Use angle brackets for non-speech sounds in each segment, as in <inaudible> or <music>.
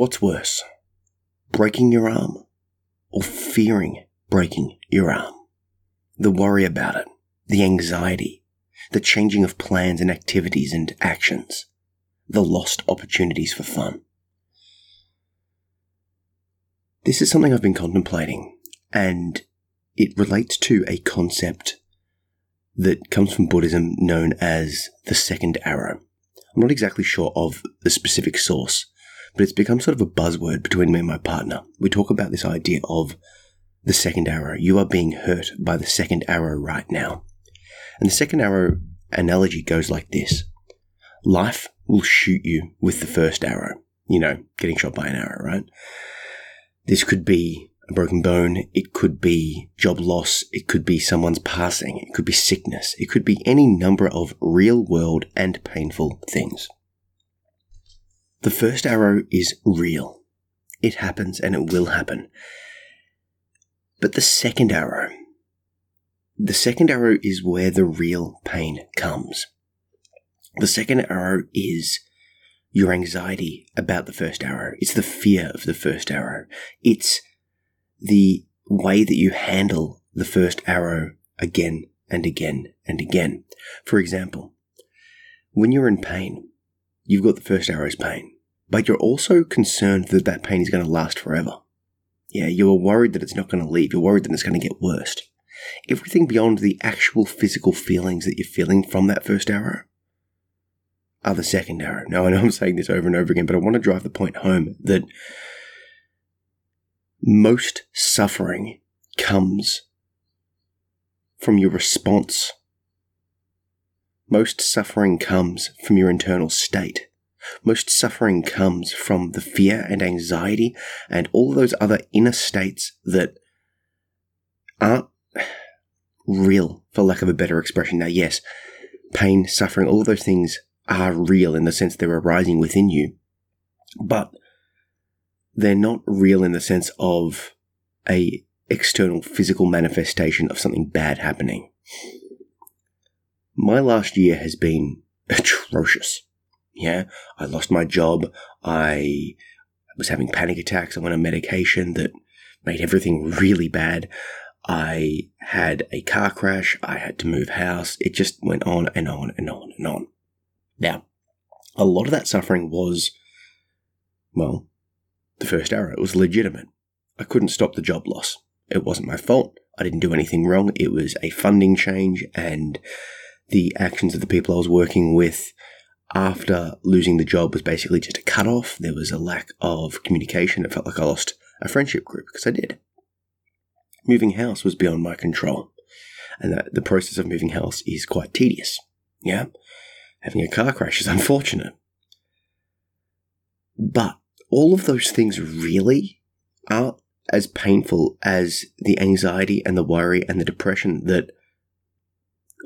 What's worse, breaking your arm or fearing breaking your arm? The worry about it, the anxiety, the changing of plans and activities and actions, the lost opportunities for fun. This is something I've been contemplating, and it relates to a concept that comes from Buddhism known as the second arrow. I'm not exactly sure of the specific source, but it's become sort of a buzzword between me and my partner. We talk about this idea of the second arrow. You are being hurt by the second arrow right now. And the second arrow analogy goes like this Life will shoot you with the first arrow. You know, getting shot by an arrow, right? This could be a broken bone. It could be job loss. It could be someone's passing. It could be sickness. It could be any number of real world and painful things. The first arrow is real. It happens and it will happen. But the second arrow, the second arrow is where the real pain comes. The second arrow is your anxiety about the first arrow. It's the fear of the first arrow. It's the way that you handle the first arrow again and again and again. For example, when you're in pain, you've got the first arrow's pain, but you're also concerned that that pain is going to last forever. Yeah, you're worried that it's not going to leave. You're worried that it's going to get worse. Everything beyond the actual physical feelings that you're feeling from that first arrow are the second arrow. Now, I know I'm saying this over and over again, but I want to drive the point home that most suffering comes from your response. Most suffering comes from your internal state. Most suffering comes from the fear and anxiety and all those other inner states that aren't real, for lack of a better expression. Now, yes, pain, suffering, all those things are real in the sense they're arising within you, but they're not real in the sense of a external physical manifestation of something bad happening. My last year has been <laughs> atrocious. Yeah, I lost my job. I was having panic attacks. I went on medication that made everything really bad. I had a car crash. I had to move house. It just went on and on and on and on. Now, a lot of that suffering was, well, the first arrow. It was legitimate. I couldn't stop the job loss. It wasn't my fault. I didn't do anything wrong. It was a funding change and the actions of the people I was working with after losing the job was basically just a cut off. There was a lack of communication. It felt like I lost a friendship group because I did. Moving house was beyond my control. And the, the process of moving house is quite tedious. Yeah. Having a car crash is <laughs> unfortunate. But all of those things really aren't as painful as the anxiety and the worry and the depression that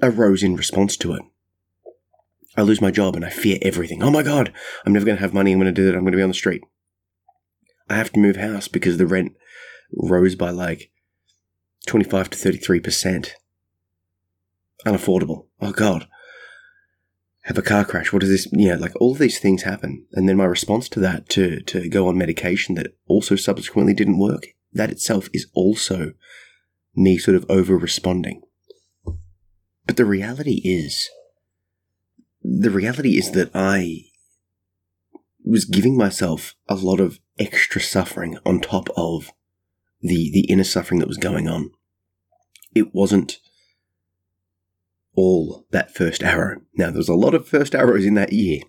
arose in response to it. I lose my job and I fear everything. Oh my God, I'm never going to have money. I'm going to do it. I'm going to be on the street. I have to move house because the rent rose by like 25 to 33%. Unaffordable. Oh God. Have a car crash. What does this, you know, like all of these things happen. And then my response to that, to, to go on medication that also subsequently didn't work, that itself is also me sort of over responding. But the reality is, the reality is that I was giving myself a lot of extra suffering on top of the the inner suffering that was going on. It wasn't all that first arrow. Now there was a lot of first arrows in that year,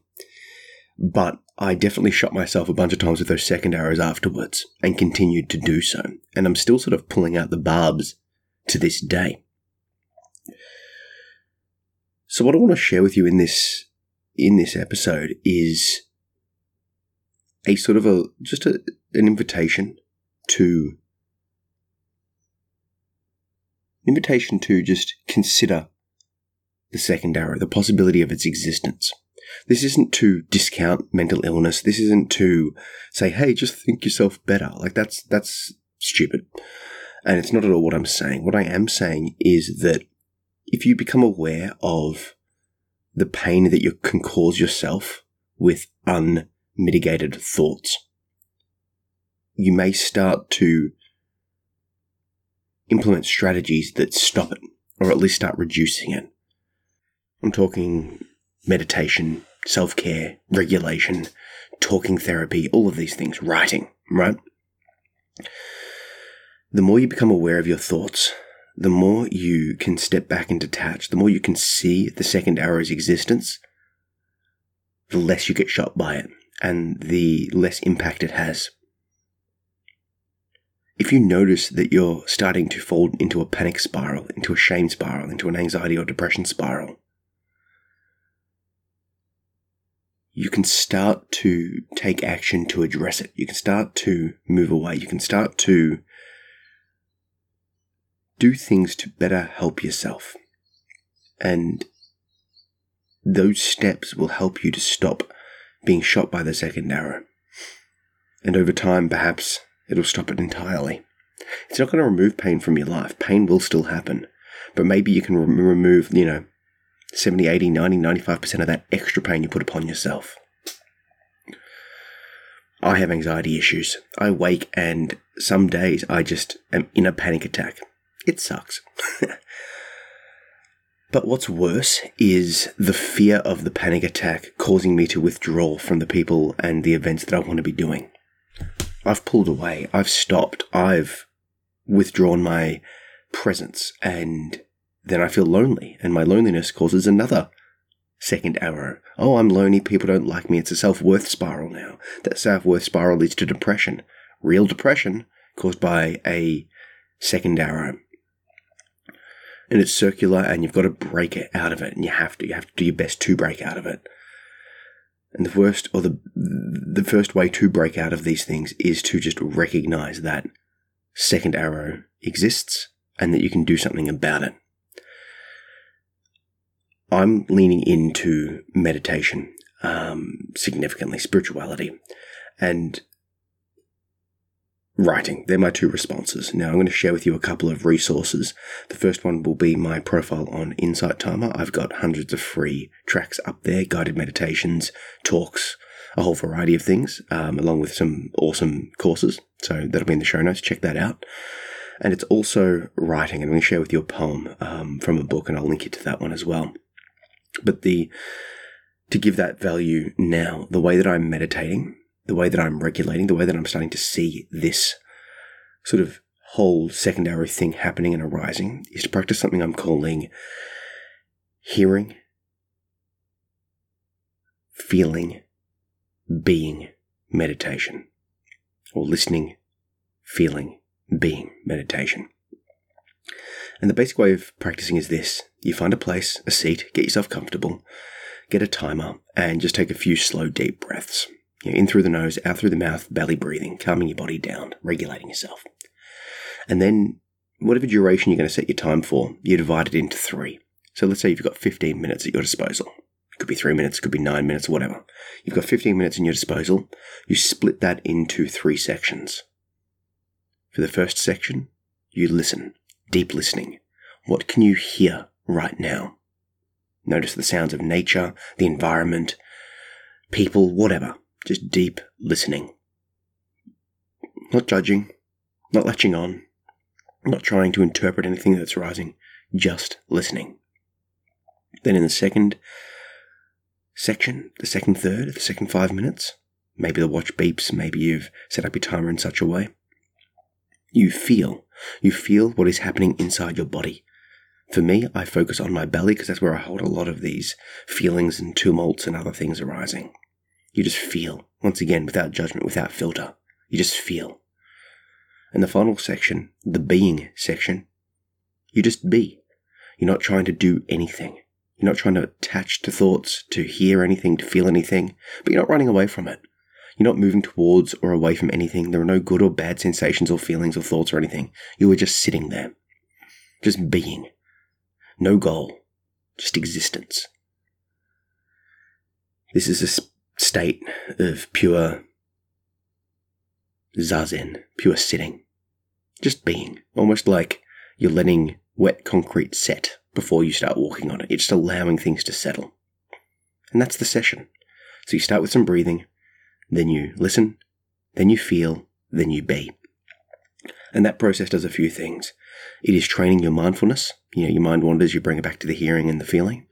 but I definitely shot myself a bunch of times with those second arrows afterwards and continued to do so. And I'm still sort of pulling out the barbs to this day. So what I want to share with you in this in this episode is a sort of a just a, an invitation to invitation to just consider the second arrow, the possibility of its existence. This isn't to discount mental illness. This isn't to say, "Hey, just think yourself better." Like that's that's stupid. And it's not at all what I'm saying. What I am saying is that if you become aware of the pain that you can cause yourself with unmitigated thoughts, you may start to implement strategies that stop it, or at least start reducing it. I'm talking meditation, self care, regulation, talking therapy, all of these things, writing, right? The more you become aware of your thoughts, the more you can step back and detach, the more you can see the second arrow's existence, the less you get shot by it and the less impact it has. If you notice that you're starting to fall into a panic spiral, into a shame spiral, into an anxiety or depression spiral, you can start to take action to address it. You can start to move away. You can start to do things to better help yourself. And those steps will help you to stop being shot by the second arrow. And over time, perhaps it'll stop it entirely. It's not going to remove pain from your life. Pain will still happen. But maybe you can re- remove, you know, 70, 80, 90, 95% of that extra pain you put upon yourself. I have anxiety issues. I wake and some days I just am in a panic attack. It sucks. but what's worse is the fear of the panic attack causing me to withdraw from the people and the events that I want to be doing. I've pulled away. I've stopped. I've withdrawn my presence and then I feel lonely and my loneliness causes another second arrow. Oh, I'm lonely. People don't like me. It's a self-worth spiral now. That self-worth spiral leads to depression. Real depression caused by a second arrow and it's circular and you've got to break it out of it and you have to you have to do your best to break out of it. And the worst or the the first way to break out of these things is to just recognize that second arrow exists and that you can do something about it. I'm leaning into meditation um, significantly spirituality. And writing. They're my two responses. Now, I'm going to share with you a couple of resources. The first one will be my profile on Insight Timer. I've got hundreds of free tracks up there, guided meditations, talks, a whole variety of things, um, along with some awesome courses. So that'll be in the show notes. Check that out. And it's also writing. And I'm going to share with you a poem um, from a book, and I'll link you to that one as well. But the to give that value now, the way that I'm meditating the way that I'm regulating, the way that I'm starting to see this sort of whole secondary thing happening and arising is to practice something I'm calling hearing, feeling, being meditation, or listening, feeling, being meditation. And the basic way of practicing is this you find a place, a seat, get yourself comfortable, get a timer, and just take a few slow, deep breaths. You know, in through the nose, out through the mouth, belly breathing, calming your body down, regulating yourself. And then, whatever duration you're going to set your time for, you divide it into three. So let's say you've got 15 minutes at your disposal. It could be three minutes, it could be nine minutes, whatever. You've got 15 minutes in your disposal. You split that into three sections. For the first section, you listen, deep listening. What can you hear right now? Notice the sounds of nature, the environment, people, whatever. Just deep listening. Not judging, not latching on, not trying to interpret anything that's rising, just listening. Then in the second section, the second third, the second five minutes, maybe the watch beeps, maybe you've set up your timer in such a way. You feel, you feel what is happening inside your body. For me, I focus on my belly because that's where I hold a lot of these feelings and tumults and other things arising. You just feel, once again, without judgment, without filter. You just feel. And the final section, the being section, you just be. You're not trying to do anything. You're not trying to attach to thoughts, to hear anything, to feel anything, but you're not running away from it. You're not moving towards or away from anything. There are no good or bad sensations or feelings or thoughts or anything. You are just sitting there. Just being. No goal. Just existence. This is a state of pure zazen, pure sitting. Just being. Almost like you're letting wet concrete set before you start walking on it. You're just allowing things to settle. And that's the session. So you start with some breathing, then you listen, then you feel, then you be. And that process does a few things. It is training your mindfulness. You know, your mind wanders, you bring it back to the hearing and the feeling.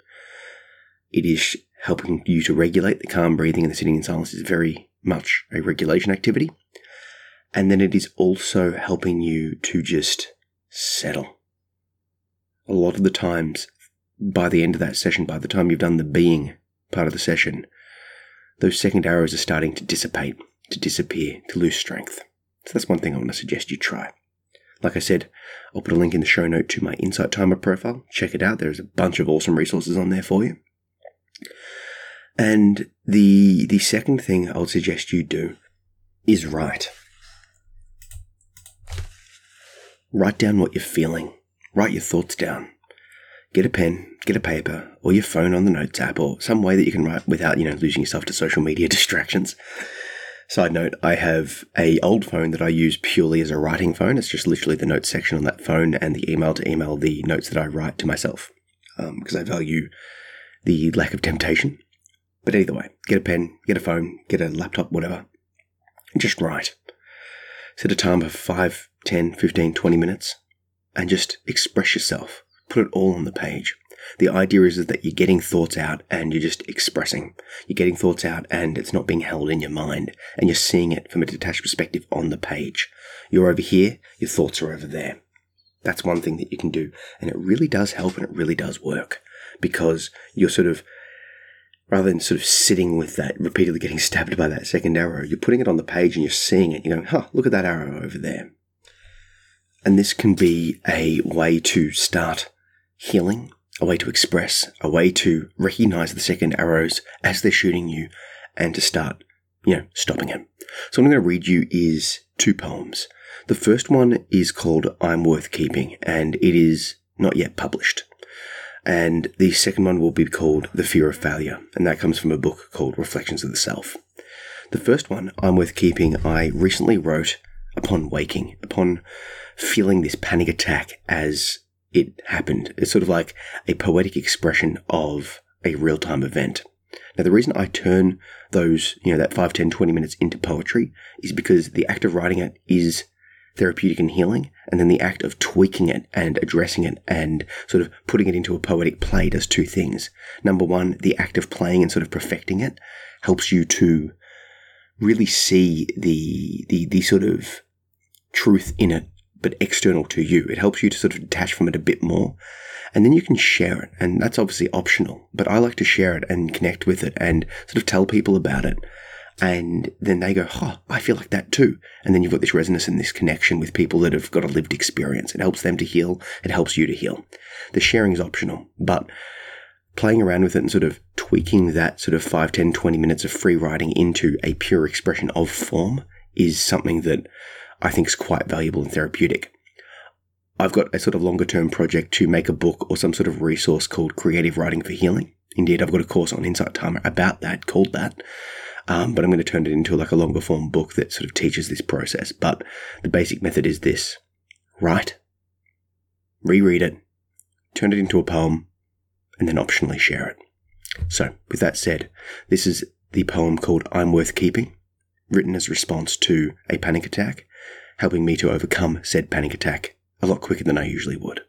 It is helping you to regulate the calm breathing and the sitting in silence is very much a regulation activity. And then it is also helping you to just settle. A lot of the times, by the end of that session, by the time you've done the being part of the session, those second arrows are starting to dissipate, to disappear, to lose strength. So that's one thing I want to suggest you try. Like I said, I'll put a link in the show note to my Insight Timer profile. Check it out. There's a bunch of awesome resources on there for you. And the the second thing I would suggest you do is write. Write down what you're feeling. Write your thoughts down. Get a pen, get a paper, or your phone on the notes app, or some way that you can write without, you know, losing yourself to social media <laughs> distractions. Side note, I have a old phone that I use purely as a writing phone. It's just literally the notes section on that phone and the email to email the notes that I write to myself because um, I value the lack of temptation. But either way, get a pen, get a phone, get a laptop, whatever, just write. Set a time of 5, 10, 15, 20 minutes and just express yourself. Put it all on the page. The idea is that you're getting thoughts out and you're just expressing. You're getting thoughts out and it's not being held in your mind and you're seeing it from a detached perspective on the page. You're over here, your thoughts are over there. That's one thing that you can do. And it really does help and it really does work because you're sort of, rather than sort of sitting with that, repeatedly getting stabbed by that second arrow, you're putting it on the page and you're seeing it. You're going, huh, look at that arrow over there. And this can be a way to start healing a way to express, a way to recognize the second arrows as they're shooting you and to start, you know, stopping it. So what I'm going to read you is two poems. The first one is called I'm Worth Keeping and it is not yet published. And the second one will be called The Fear of Failure, and that comes from a book called Reflections of the Self. The first one, I'm Worth Keeping, I recently wrote upon waking, upon feeling this panic attack as it happened. It's sort of like a poetic expression of a real time event. Now, the reason I turn those, you know, that 5, 10, 20 minutes into poetry is because the act of writing it is therapeutic and healing, and then the act of tweaking it and addressing it and sort of putting it into a poetic play does two things. Number one, the act of playing and sort of perfecting it helps you to really see the the the sort of truth in it but external to you. It helps you to sort of detach from it a bit more. And then you can share it. And that's obviously optional, but I like to share it and connect with it and sort of tell people about it. And then they go, oh, I feel like that too. And then you've got this resonance and this connection with people that have got a lived experience. It helps them to heal. It helps you to heal. The sharing is optional, but playing around with it and sort of tweaking that sort of 5, 10, 20 minutes of free writing into a pure expression of form is something that I think is quite valuable and therapeutic. I've got a sort of longer term project to make a book or some sort of resource called Creative Writing for Healing. Indeed, I've got a course on Insight Timer about that, called that. Um, but I'm going to turn it into like a longer form book that sort of teaches this process. But the basic method is this write, reread it, turn it into a poem, and then optionally share it. So, with that said, this is the poem called I'm Worth Keeping, written as response to a panic attack helping me to overcome said panic attack a lot quicker than I usually would.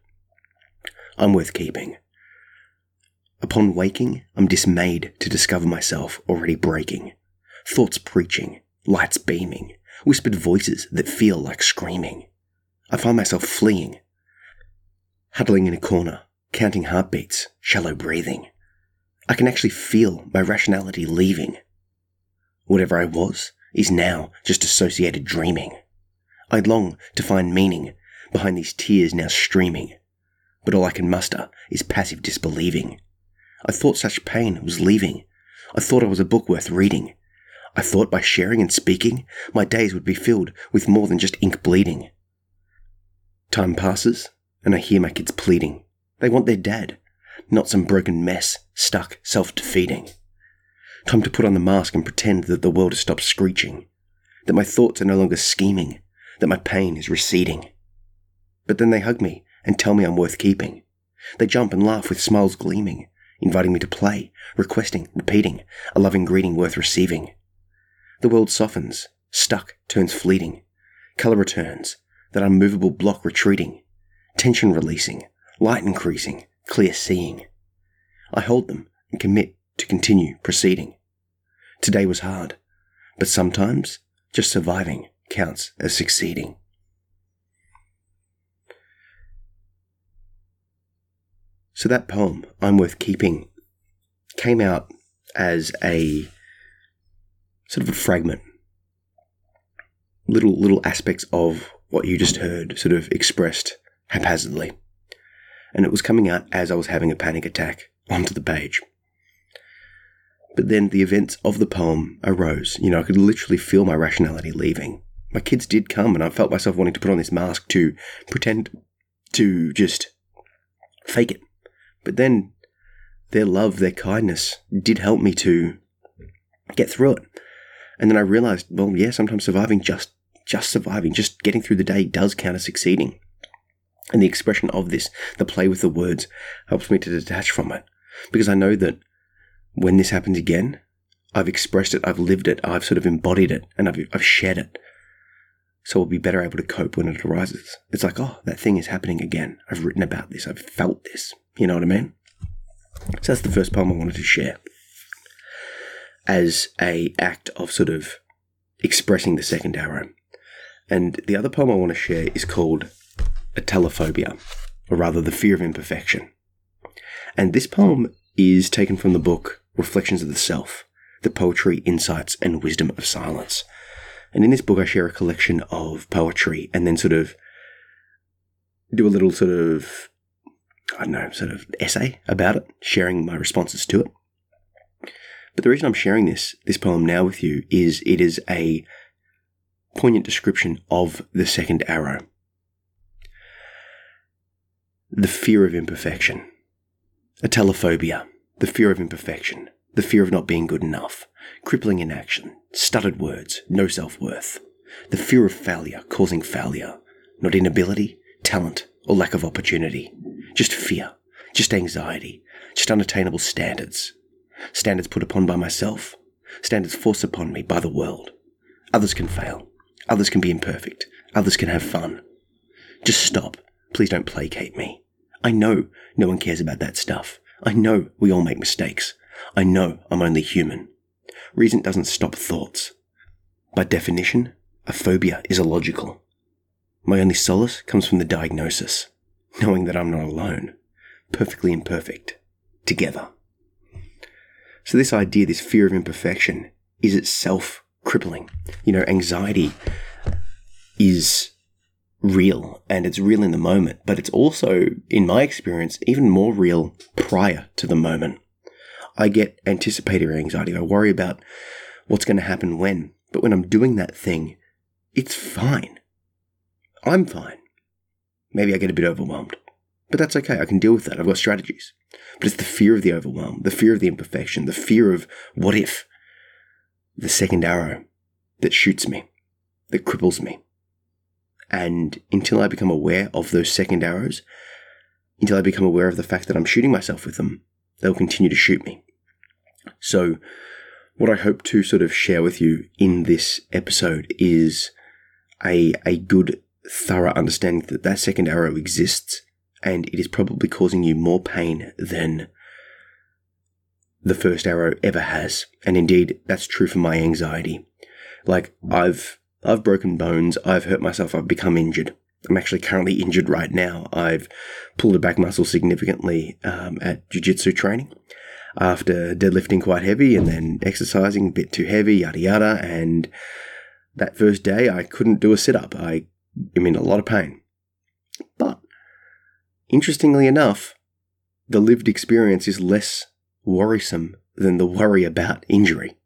I'm worth keeping. Upon waking, I'm dismayed to discover myself already breaking. Thoughts preaching, lights beaming, whispered voices that feel like screaming. I find myself fleeing, huddling in a corner, counting heartbeats, shallow breathing. I can actually feel my rationality leaving. Whatever I was is now just associated dreaming. I long to find meaning behind these tears now streaming, but all I can muster is passive disbelieving. I thought such pain was leaving. I thought I was a book worth reading. I thought by sharing and speaking, my days would be filled with more than just ink bleeding. Time passes, and I hear my kids pleading. They want their dad, not some broken mess, stuck, self defeating. Time to put on the mask and pretend that the world has stopped screeching, that my thoughts are no longer scheming, that my pain is receding. But then they hug me and tell me I'm worth keeping. They jump and laugh with smiles gleaming, inviting me to play, requesting, repeating, a loving greeting worth receiving. The world softens, stuck turns fleeting. colour returns, that unmovable block retreating, tension releasing, light increasing, clear seeing. I hold them and commit to continue proceeding. Today was hard, but sometimes just surviving counts as succeeding. So that poem, I'm Worth Keeping, came out as a sort of a fragment. Little little aspects of what you just heard sort of expressed haphazardly. And it was coming out as I was having a panic attack onto the page. But then the events of the poem arose. You know, I could literally feel my rationality leaving. My kids did come, and I felt myself wanting to put on this mask to pretend to just fake it. But then their love, their kindness did help me to get through it. And then I realized, well, yeah, sometimes surviving just just surviving, just getting through the day does count as succeeding. And the expression of this, the play with the words, helps me to detach from it. Because I know that when this happens again, I've expressed it, I've lived it, I've sort of embodied it, and I've, I've shared it. So I'll be better able to cope when it arises. It's like, oh, that thing is happening again. I've written about this, I've felt this. You know what I mean? So that's the first poem I wanted to share as a act of sort of expressing the second arrow. And the other poem I want to share is called Atelophobia, or rather the fear of imperfection. And this poem is taken from the book Reflections of the Self, the poetry, insights, and wisdom of silence. And in this book, I share a collection of poetry and then sort of do a little sort of I don't know, sort of essay about it, sharing my responses to it. But the reason I'm sharing this, this poem now with you is it is a poignant description of the second arrow. The fear of imperfection. Atelophobia. The fear of imperfection. The fear of not being good enough. Crippling inaction. Stuttered words. No self-worth. The fear of failure causing failure. Not inability, talent, or lack of opportunity. Just fear, just anxiety, just unattainable standards. Standards put upon by myself, standards forced upon me by the world. Others can fail, others can be imperfect, others can have fun. Just stop. Please don't placate me. I know no one cares about that stuff. I know we all make mistakes. I know I'm only human. Reason doesn't stop thoughts. By definition, a phobia is illogical. My only solace comes from the diagnosis knowing that I'm not alone, perfectly imperfect, together. So, this idea, this fear of imperfection, is itself crippling. You know, anxiety is real and it's real in the moment, but it's also, in my experience, even more real prior to the moment. I get anticipatory anxiety. I worry about what's going to happen when. But when I'm doing that thing, it's fine. I'm fine. Maybe I get a bit overwhelmed. But that's okay. I can deal with that. I've got strategies. But it's the fear of the overwhelm, the fear of the imperfection, the fear of what if, the second arrow that shoots me, that cripples me. And until I become aware of those second arrows, until I become aware of the fact that I'm shooting myself with them, they'll continue to shoot me. So, what I hope to sort of share with you in this episode is a, a good thorough understanding that that second arrow exists and it is probably causing you more pain than the first arrow ever has. And indeed, that's true for my anxiety. Like I've I've broken bones, I've hurt myself, I've become injured. I'm actually currently injured right now. I've pulled a back muscle significantly um, at jiu-jitsu training after deadlifting quite heavy and then exercising a bit too heavy, yada yada. And that first day, I couldn't do a sit up. I I'm in a lot of pain. But interestingly enough, the lived experience is less worrisome than the worry about injury.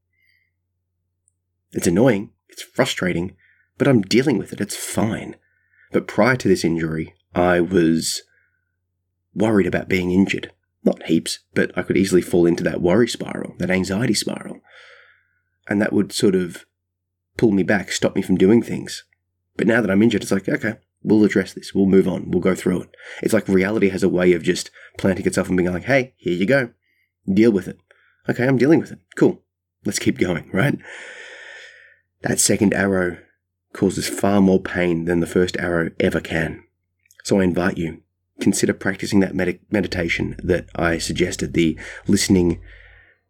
It's annoying, it's frustrating, but I'm dealing with it, it's fine. But prior to this injury, I was worried about being injured. Not heaps, but I could easily fall into that worry spiral, that anxiety spiral. And that would sort of pull me back, stop me from doing things. But now that I'm injured, it's like, okay, we'll address this. We'll move on. We'll go through it. It's like reality has a way of just planting itself and being like, hey, here you go. Deal with it. Okay, I'm dealing with it. Cool. Let's keep going, <laughs> right? That second arrow causes far more pain than the first arrow ever can. So I invite you, consider practicing that med- meditation that I suggested, the listening,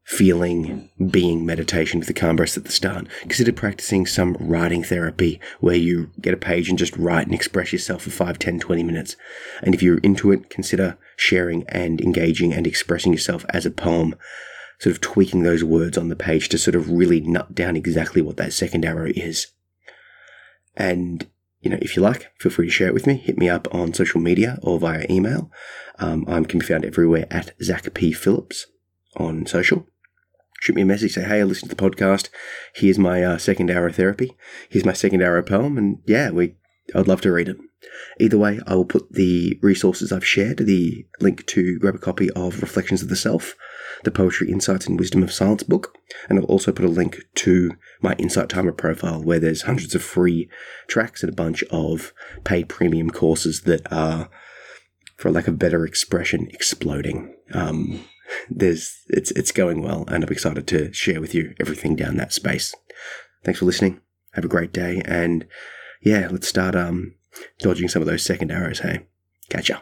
feeling, being meditation with the calm breath at the start. Consider practicing some writing therapy where you get a page and just write and express yourself for 5, 10, 20 minutes. And if you're into it, consider sharing and engaging and expressing yourself as a poem sort of tweaking those words on the page to sort of really nut down exactly what that second arrow is. And, you know, if you like, feel free to share it with me. Hit me up on social media or via email. Um, I can be found everywhere at Zach P. Phillips on social. Shoot me a message, say, hey, I listened to the podcast. Here's my uh, second arrow therapy. Here's my second arrow poem. And yeah, we, I'd love to read it. Either way, I will put the resources I've shared, the link to grab a copy of Reflections of the Self, the Poetry, Insights, and Wisdom of Silence book, and I'll also put a link to my Insight Timer profile where there's hundreds of free tracks and a bunch of paid premium courses that are, for lack of better expression, exploding. Um, there's it's it's going well, and I'm excited to share with you everything down that space. Thanks for listening. Have a great day, and yeah, let's start um dodging some of those second arrows. Hey, catch ya.